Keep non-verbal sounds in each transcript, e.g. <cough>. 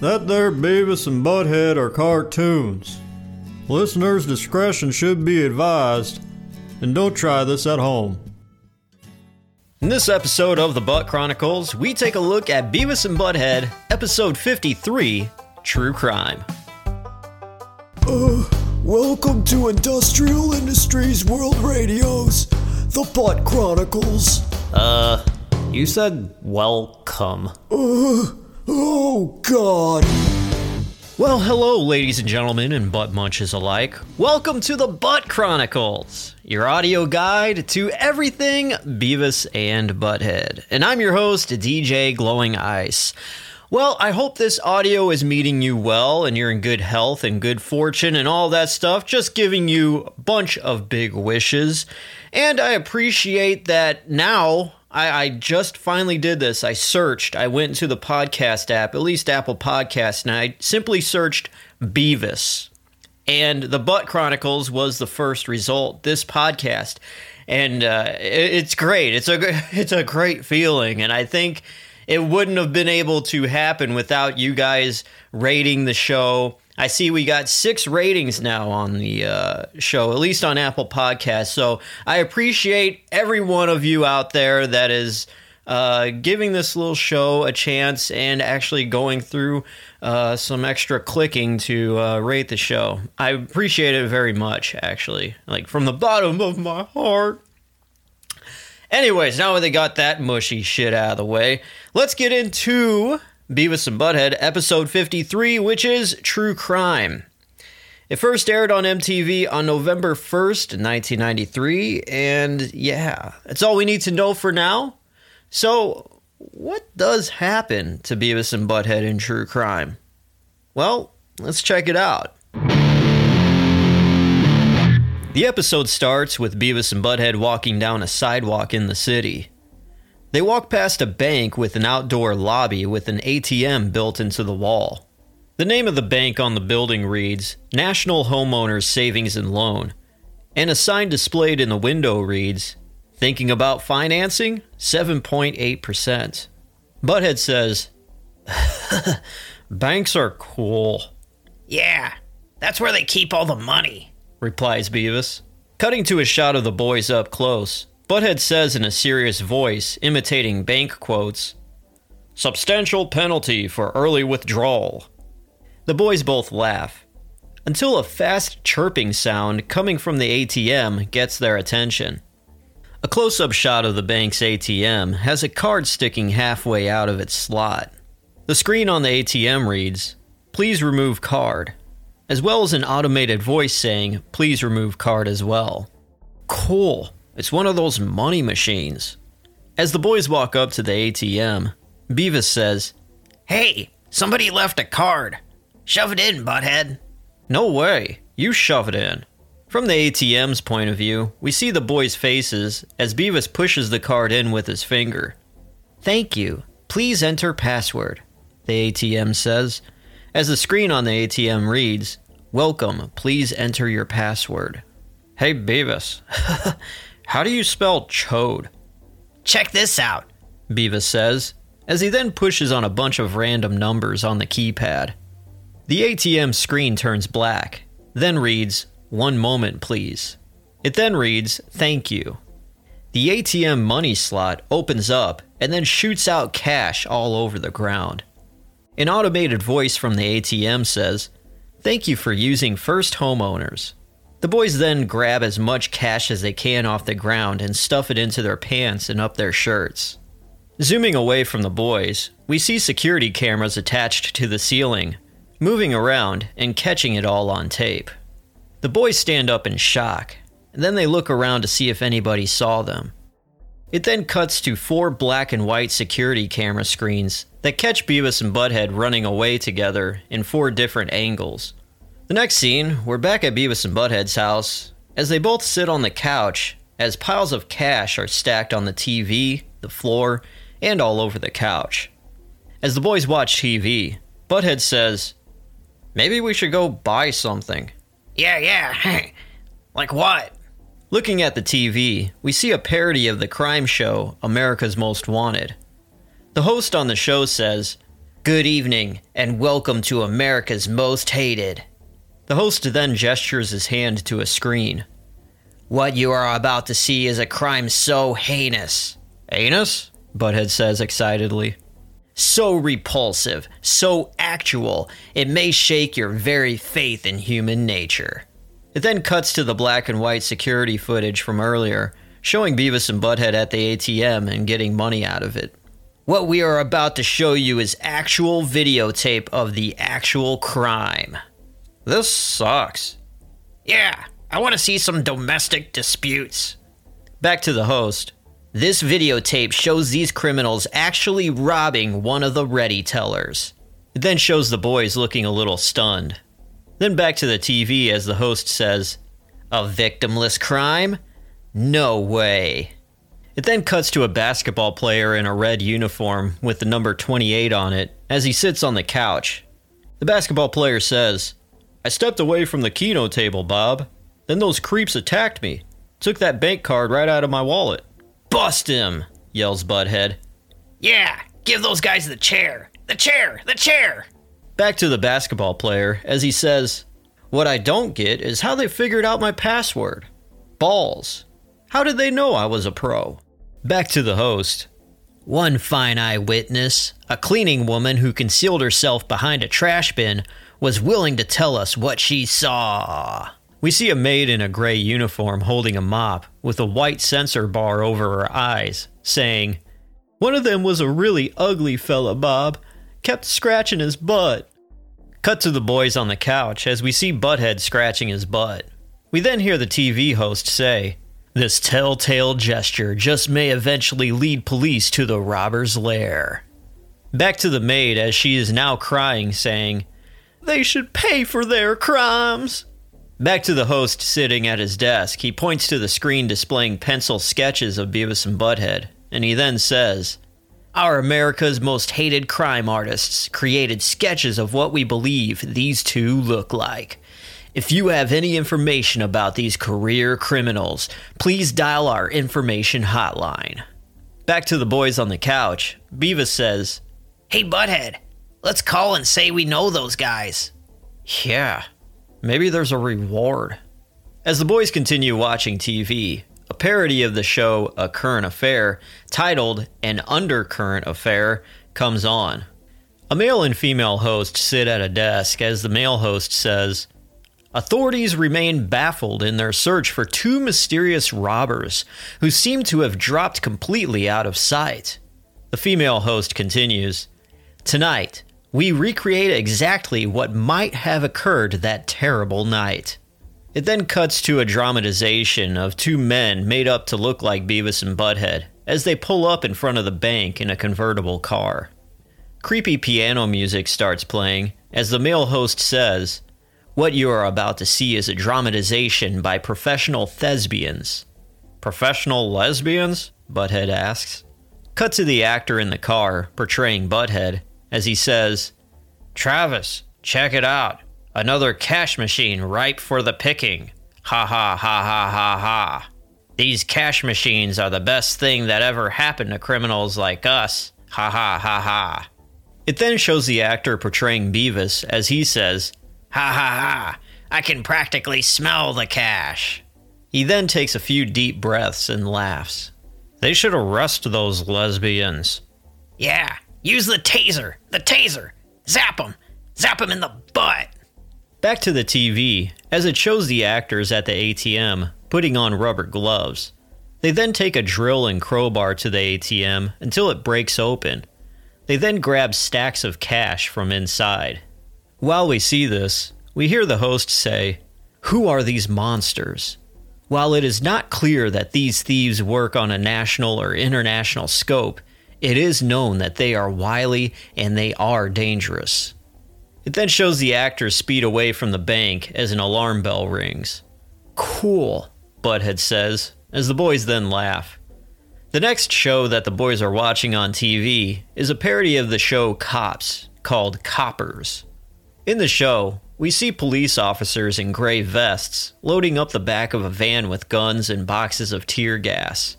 That there Beavis and Butthead are cartoons. Listeners' discretion should be advised, and don't try this at home. In this episode of the Butt Chronicles, we take a look at Beavis and Butthead, episode 53 True Crime. Uh, welcome to Industrial Industries World Radio's The Butt Chronicles. Uh, you said welcome. Uh, oh god. Well, hello, ladies and gentlemen, and butt munches alike. Welcome to the Butt Chronicles, your audio guide to everything Beavis and Butthead. And I'm your host, DJ Glowing Ice. Well, I hope this audio is meeting you well and you're in good health and good fortune and all that stuff. Just giving you a bunch of big wishes. And I appreciate that now I, I, just finally did this. I searched. I went into the podcast app, at least Apple Podcast, and I simply searched Beavis. And the Butt Chronicles was the first result. This podcast, and uh, it, it's great. It's a <laughs> it's a great feeling, and I think it wouldn't have been able to happen without you guys rating the show I see we got six ratings now on the uh, show, at least on Apple Podcasts. So I appreciate every one of you out there that is uh, giving this little show a chance and actually going through uh, some extra clicking to uh, rate the show. I appreciate it very much, actually, like from the bottom of my heart. Anyways, now that they got that mushy shit out of the way, let's get into Beavis and Butthead, episode 53, which is True Crime. It first aired on MTV on November 1st, 1993, and yeah, that's all we need to know for now. So, what does happen to Beavis and Butthead in True Crime? Well, let's check it out. The episode starts with Beavis and Butthead walking down a sidewalk in the city. They walk past a bank with an outdoor lobby with an ATM built into the wall. The name of the bank on the building reads National Homeowners Savings and Loan, and a sign displayed in the window reads Thinking about financing? 7.8%. Butthead says, <laughs> Banks are cool. Yeah, that's where they keep all the money, replies Beavis. Cutting to a shot of the boys up close, Butthead says in a serious voice, imitating bank quotes, Substantial penalty for early withdrawal. The boys both laugh, until a fast chirping sound coming from the ATM gets their attention. A close up shot of the bank's ATM has a card sticking halfway out of its slot. The screen on the ATM reads, Please remove card, as well as an automated voice saying, Please remove card as well. Cool. It's one of those money machines. As the boys walk up to the ATM, Beavis says, Hey, somebody left a card. Shove it in, butthead. No way. You shove it in. From the ATM's point of view, we see the boys' faces as Beavis pushes the card in with his finger. Thank you. Please enter password, the ATM says, as the screen on the ATM reads, Welcome, please enter your password. Hey, Beavis. <laughs> How do you spell chode? Check this out, Beavis says, as he then pushes on a bunch of random numbers on the keypad. The ATM screen turns black, then reads, One moment, please. It then reads, Thank you. The ATM money slot opens up and then shoots out cash all over the ground. An automated voice from the ATM says, Thank you for using First Homeowners. The boys then grab as much cash as they can off the ground and stuff it into their pants and up their shirts. Zooming away from the boys, we see security cameras attached to the ceiling, moving around and catching it all on tape. The boys stand up in shock, and then they look around to see if anybody saw them. It then cuts to four black and white security camera screens that catch Beavis and Butthead running away together in four different angles. The next scene, we're back at Beavis and Butthead's house as they both sit on the couch as piles of cash are stacked on the TV, the floor, and all over the couch. As the boys watch TV, Butthead says, Maybe we should go buy something. Yeah, yeah. <laughs> like what? Looking at the TV, we see a parody of the crime show America's Most Wanted. The host on the show says, Good evening, and welcome to America's Most Hated. The host then gestures his hand to a screen. What you are about to see is a crime so heinous. Heinous? Butthead says excitedly. So repulsive, so actual, it may shake your very faith in human nature. It then cuts to the black and white security footage from earlier, showing Beavis and Butthead at the ATM and getting money out of it. What we are about to show you is actual videotape of the actual crime. This sucks. Yeah, I want to see some domestic disputes. Back to the host. This videotape shows these criminals actually robbing one of the ready tellers. It then shows the boys looking a little stunned. Then back to the TV as the host says, A victimless crime? No way. It then cuts to a basketball player in a red uniform with the number 28 on it as he sits on the couch. The basketball player says, I stepped away from the keno table, Bob. Then those creeps attacked me. Took that bank card right out of my wallet. Bust him, yells Butthead. Yeah, give those guys the chair. The chair, the chair. Back to the basketball player as he says, What I don't get is how they figured out my password. Balls. How did they know I was a pro? Back to the host. One fine eyewitness, a cleaning woman who concealed herself behind a trash bin, was willing to tell us what she saw. We see a maid in a gray uniform holding a mop with a white censor bar over her eyes, saying, One of them was a really ugly fella, Bob. Kept scratching his butt. Cut to the boys on the couch as we see Butthead scratching his butt. We then hear the TV host say, This telltale gesture just may eventually lead police to the robber's lair. Back to the maid as she is now crying, saying, They should pay for their crimes. Back to the host sitting at his desk, he points to the screen displaying pencil sketches of Beavis and Butthead, and he then says, Our America's most hated crime artists created sketches of what we believe these two look like. If you have any information about these career criminals, please dial our information hotline. Back to the boys on the couch, Beavis says, Hey, Butthead, let's call and say we know those guys. Yeah, maybe there's a reward. As the boys continue watching TV, a parody of the show A Current Affair, titled An Undercurrent Affair, comes on. A male and female host sit at a desk as the male host says, Authorities remain baffled in their search for two mysterious robbers who seem to have dropped completely out of sight. The female host continues Tonight, we recreate exactly what might have occurred that terrible night. It then cuts to a dramatization of two men made up to look like Beavis and Butthead as they pull up in front of the bank in a convertible car. Creepy piano music starts playing as the male host says, What you are about to see is a dramatization by professional thespians. Professional lesbians? Butthead asks. Cut to the actor in the car, portraying Butthead, as he says, Travis, check it out. Another cash machine ripe for the picking. Ha ha ha ha ha ha. These cash machines are the best thing that ever happened to criminals like us. Ha ha ha ha. It then shows the actor portraying Beavis as he says, Ha ha ha. I can practically smell the cash. He then takes a few deep breaths and laughs. They should arrest those lesbians. Yeah, use the taser. The taser. Zap 'em. Zap 'em in the butt. Back to the TV, as it shows the actors at the ATM putting on rubber gloves. They then take a drill and crowbar to the ATM until it breaks open. They then grab stacks of cash from inside. While we see this, we hear the host say, Who are these monsters? While it is not clear that these thieves work on a national or international scope, it is known that they are wily and they are dangerous. It then shows the actors speed away from the bank as an alarm bell rings. Cool, Butthead says, as the boys then laugh. The next show that the boys are watching on TV is a parody of the show Cops called Coppers. In the show, we see police officers in gray vests loading up the back of a van with guns and boxes of tear gas.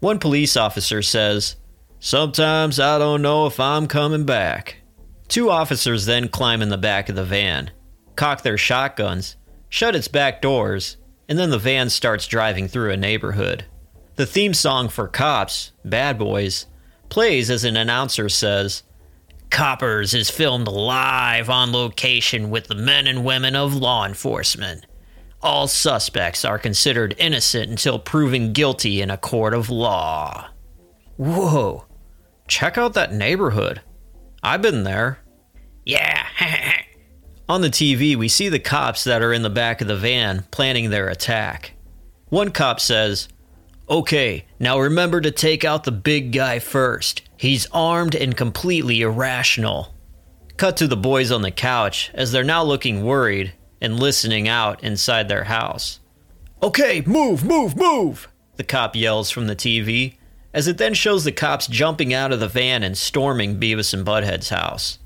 One police officer says, Sometimes I don't know if I'm coming back. Two officers then climb in the back of the van, cock their shotguns, shut its back doors, and then the van starts driving through a neighborhood. The theme song for Cops, Bad Boys, plays as an announcer says, Coppers is filmed live on location with the men and women of law enforcement. All suspects are considered innocent until proven guilty in a court of law. Whoa, check out that neighborhood. I've been there. Yeah, <laughs> On the TV, we see the cops that are in the back of the van planning their attack. One cop says, Okay, now remember to take out the big guy first. He's armed and completely irrational. Cut to the boys on the couch as they're now looking worried and listening out inside their house. Okay, move, move, move! The cop yells from the TV as it then shows the cops jumping out of the van and storming Beavis and Butthead's house.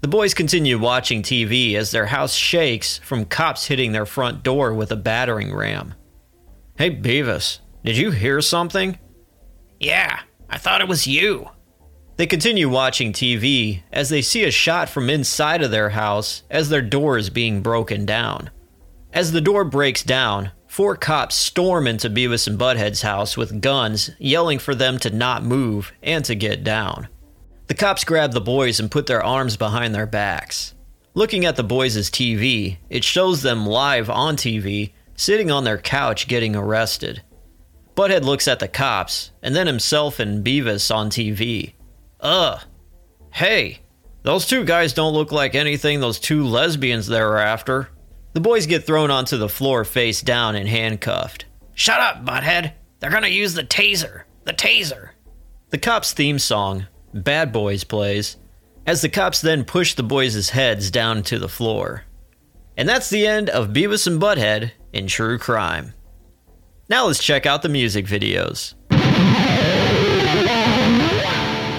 The boys continue watching TV as their house shakes from cops hitting their front door with a battering ram. Hey, Beavis, did you hear something? yeah, I thought it was you. They continue watching TV as they see a shot from inside of their house as their door is being broken down. As the door breaks down, four cops storm into Beavis and Butthead's house with guns, yelling for them to not move and to get down. The cops grab the boys and put their arms behind their backs. Looking at the boys' TV, it shows them live on TV, sitting on their couch getting arrested. Butthead looks at the cops, and then himself and Beavis on TV. Ugh. Hey, those two guys don't look like anything those two lesbians they're after. The boys get thrown onto the floor face down and handcuffed. Shut up, butthead. They're gonna use the taser. The taser. The cops' theme song, Bad Boys, plays, as the cops then push the boys' heads down to the floor. And that's the end of Beavis and Butthead in True Crime. Now let's check out the music videos.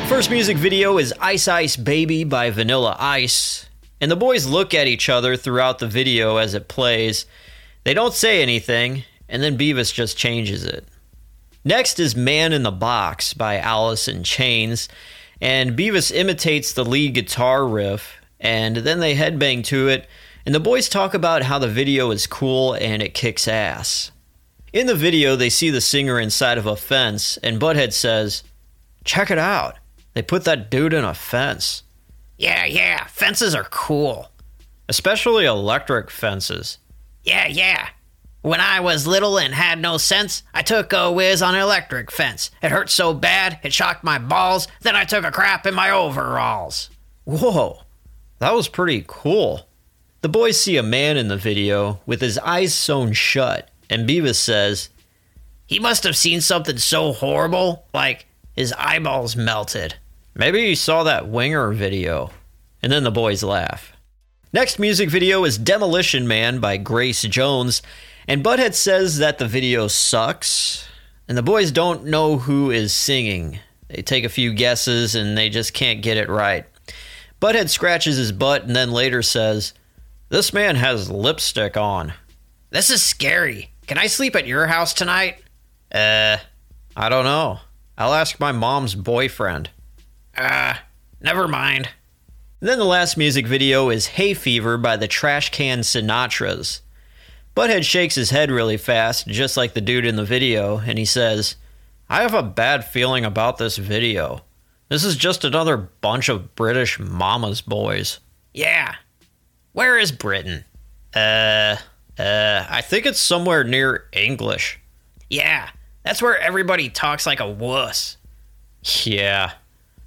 First music video is Ice Ice Baby by Vanilla Ice. And the boys look at each other throughout the video as it plays. They don't say anything, and then Beavis just changes it. Next is Man in the Box by Alice in Chains, and Beavis imitates the lead guitar riff, and then they headbang to it, and the boys talk about how the video is cool and it kicks ass. In the video, they see the singer inside of a fence, and Butthead says, Check it out. They put that dude in a fence. Yeah, yeah, fences are cool. Especially electric fences. Yeah, yeah. When I was little and had no sense, I took a whiz on an electric fence. It hurt so bad, it shocked my balls, then I took a crap in my overalls. Whoa, that was pretty cool. The boys see a man in the video with his eyes sewn shut, and Beavis says, He must have seen something so horrible, like his eyeballs melted. Maybe you saw that Winger video. And then the boys laugh. Next music video is Demolition Man by Grace Jones, and Butthead says that the video sucks, and the boys don't know who is singing. They take a few guesses and they just can't get it right. Butthead scratches his butt and then later says, This man has lipstick on. This is scary. Can I sleep at your house tonight? Uh, I don't know. I'll ask my mom's boyfriend. Uh, never mind. Then the last music video is Hay Fever by the Trash Can Sinatras. Butthead shakes his head really fast, just like the dude in the video, and he says, I have a bad feeling about this video. This is just another bunch of British mama's boys. Yeah. Where is Britain? Uh, uh, I think it's somewhere near English. Yeah, that's where everybody talks like a wuss. Yeah.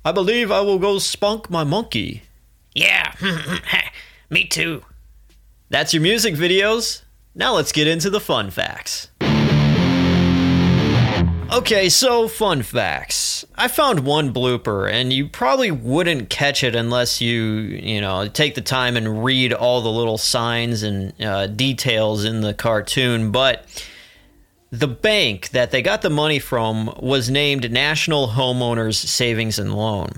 I believe I will go spunk my monkey. Yeah, <laughs> me too. That's your music videos. Now let's get into the fun facts. Okay, so fun facts. I found one blooper, and you probably wouldn't catch it unless you, you know, take the time and read all the little signs and uh, details in the cartoon. But the bank that they got the money from was named National Homeowners Savings and Loan.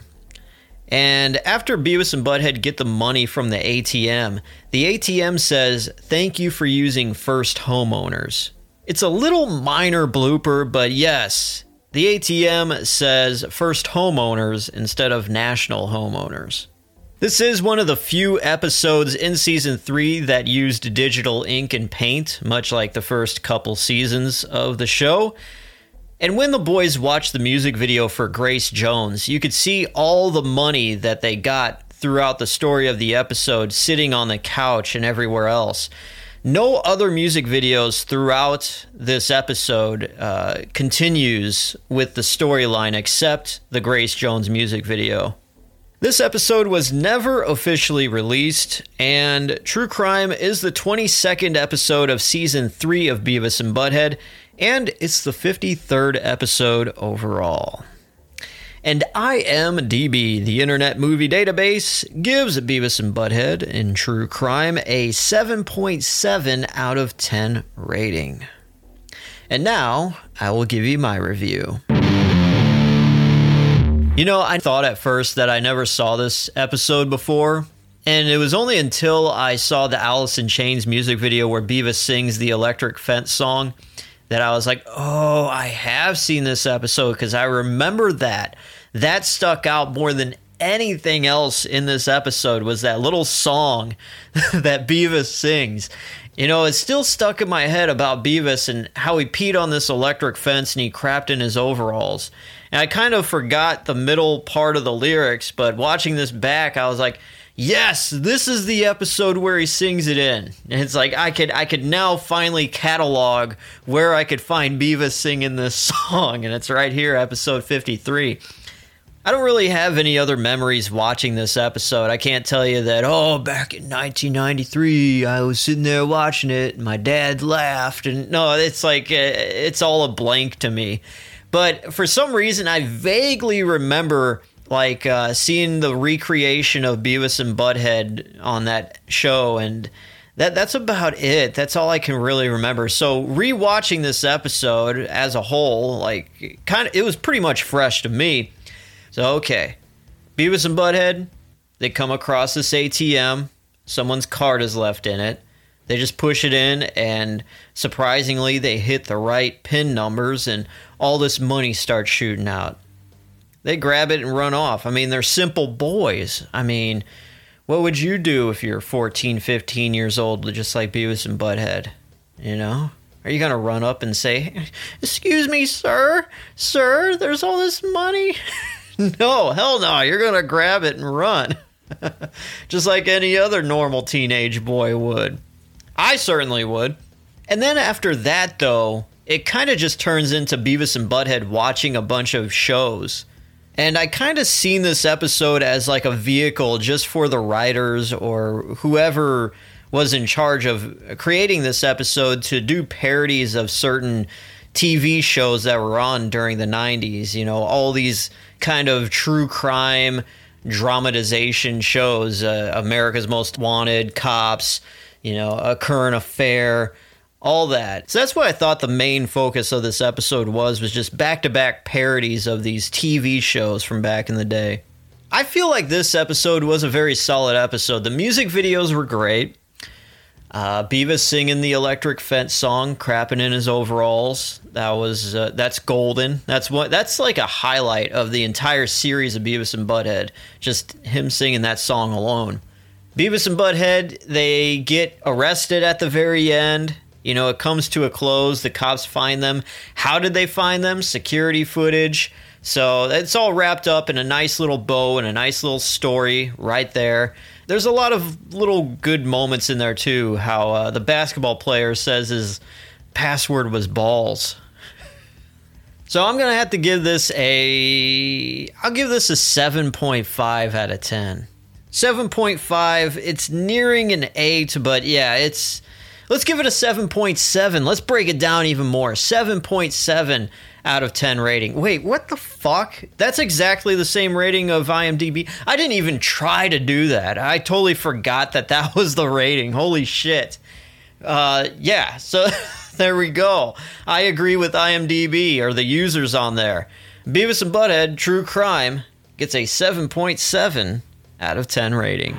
And after Beavis and Butthead get the money from the ATM, the ATM says, Thank you for using First Homeowners. It's a little minor blooper, but yes, the ATM says First Homeowners instead of National Homeowners. This is one of the few episodes in season three that used digital ink and paint, much like the first couple seasons of the show. And when the boys watched the music video for Grace Jones, you could see all the money that they got throughout the story of the episode sitting on the couch and everywhere else. No other music videos throughout this episode uh, continues with the storyline except the Grace Jones music video. This episode was never officially released, and True Crime is the 22nd episode of season 3 of Beavis and Butthead, and it's the 53rd episode overall. And IMDb, the Internet Movie Database, gives Beavis and Butthead in True Crime a 7.7 out of 10 rating. And now, I will give you my review. You know, I thought at first that I never saw this episode before, and it was only until I saw the Alice in Chains music video where Beavis sings the Electric Fence song that I was like, oh, I have seen this episode because I remember that. That stuck out more than anything else in this episode was that little song <laughs> that Beavis sings. You know, it's still stuck in my head about Beavis and how he peed on this electric fence and he crapped in his overalls. And I kind of forgot the middle part of the lyrics, but watching this back, I was like, yes, this is the episode where he sings it in. And it's like I could I could now finally catalog where I could find Beavis singing this <laughs> song, and it's right here, episode 53. I don't really have any other memories watching this episode. I can't tell you that, oh, back in 1993, I was sitting there watching it and my dad laughed. And no, it's like, uh, it's all a blank to me. But for some reason, I vaguely remember like uh, seeing the recreation of Beavis and Butthead on that show, and that that's about it. That's all I can really remember. So rewatching this episode as a whole, like kind of, it was pretty much fresh to me. So okay, Beavis and Butthead, they come across this ATM. Someone's card is left in it. They just push it in, and surprisingly, they hit the right pin numbers, and all this money starts shooting out. They grab it and run off. I mean, they're simple boys. I mean, what would you do if you're 14, 15 years old, just like Beavis and Butthead? You know? Are you going to run up and say, Excuse me, sir? Sir, there's all this money? <laughs> no, hell no. You're going to grab it and run. <laughs> just like any other normal teenage boy would. I certainly would. And then after that, though, it kind of just turns into Beavis and Butthead watching a bunch of shows. And I kind of seen this episode as like a vehicle just for the writers or whoever was in charge of creating this episode to do parodies of certain TV shows that were on during the 90s. You know, all these kind of true crime dramatization shows uh, America's Most Wanted, Cops, you know, A Current Affair all that. So that's what I thought the main focus of this episode was was just back-to-back parodies of these TV shows from back in the day. I feel like this episode was a very solid episode. The music videos were great. Uh, Beavis singing the Electric Fence song, crapping in his overalls. That was uh, that's golden. That's what that's like a highlight of the entire series of Beavis and Butthead. Just him singing that song alone. Beavis and Butthead they get arrested at the very end. You know, it comes to a close. The cops find them. How did they find them? Security footage. So it's all wrapped up in a nice little bow and a nice little story right there. There's a lot of little good moments in there too. How uh, the basketball player says his password was balls. So I'm gonna have to give this a. I'll give this a 7.5 out of 10. 7.5. It's nearing an 8, but yeah, it's Let's give it a 7.7. Let's break it down even more. 7.7 out of 10 rating. Wait, what the fuck? That's exactly the same rating of IMDb. I didn't even try to do that. I totally forgot that that <laughs> was the rating. Holy shit. Uh, yeah, so <laughs> there we go. I agree with IMDb or the users on there. Beavis and Butthead True Crime gets a 7.7 out of 10 rating.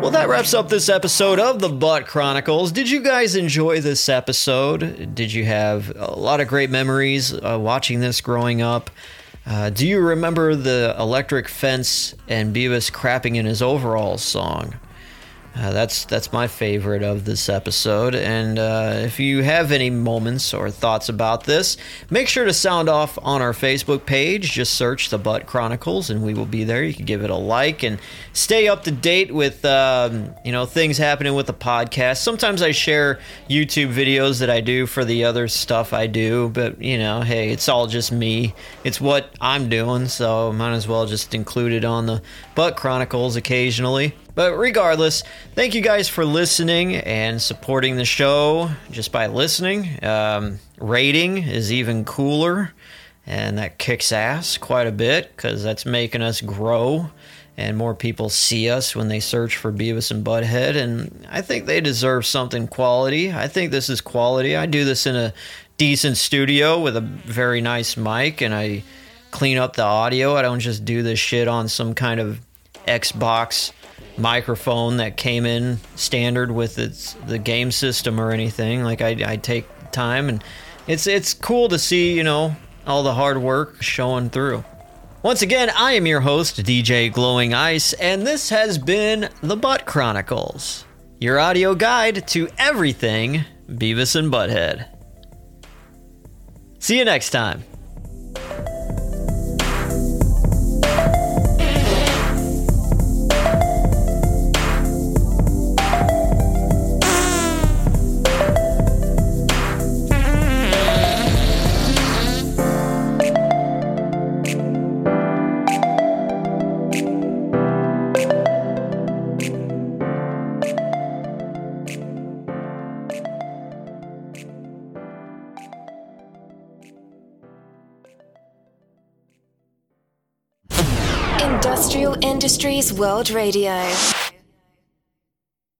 Well, that wraps up this episode of the Butt Chronicles. Did you guys enjoy this episode? Did you have a lot of great memories uh, watching this growing up? Uh, do you remember the electric fence and Beavis crapping in his overalls song? Uh, that's that's my favorite of this episode. And uh, if you have any moments or thoughts about this, make sure to sound off on our Facebook page. Just search the Butt Chronicles, and we will be there. You can give it a like and stay up to date with um, you know things happening with the podcast. Sometimes I share YouTube videos that I do for the other stuff I do, but you know, hey, it's all just me. It's what I'm doing, so might as well just include it on the Butt Chronicles occasionally. But regardless, thank you guys for listening and supporting the show just by listening. Um, rating is even cooler, and that kicks ass quite a bit because that's making us grow and more people see us when they search for Beavis and Butthead. And I think they deserve something quality. I think this is quality. I do this in a decent studio with a very nice mic, and I clean up the audio. I don't just do this shit on some kind of Xbox microphone that came in standard with its the game system or anything. Like I, I take time and it's it's cool to see you know all the hard work showing through. Once again, I am your host, DJ Glowing Ice, and this has been the Butt Chronicles, your audio guide to everything Beavis and Butthead. See you next time. World Radio.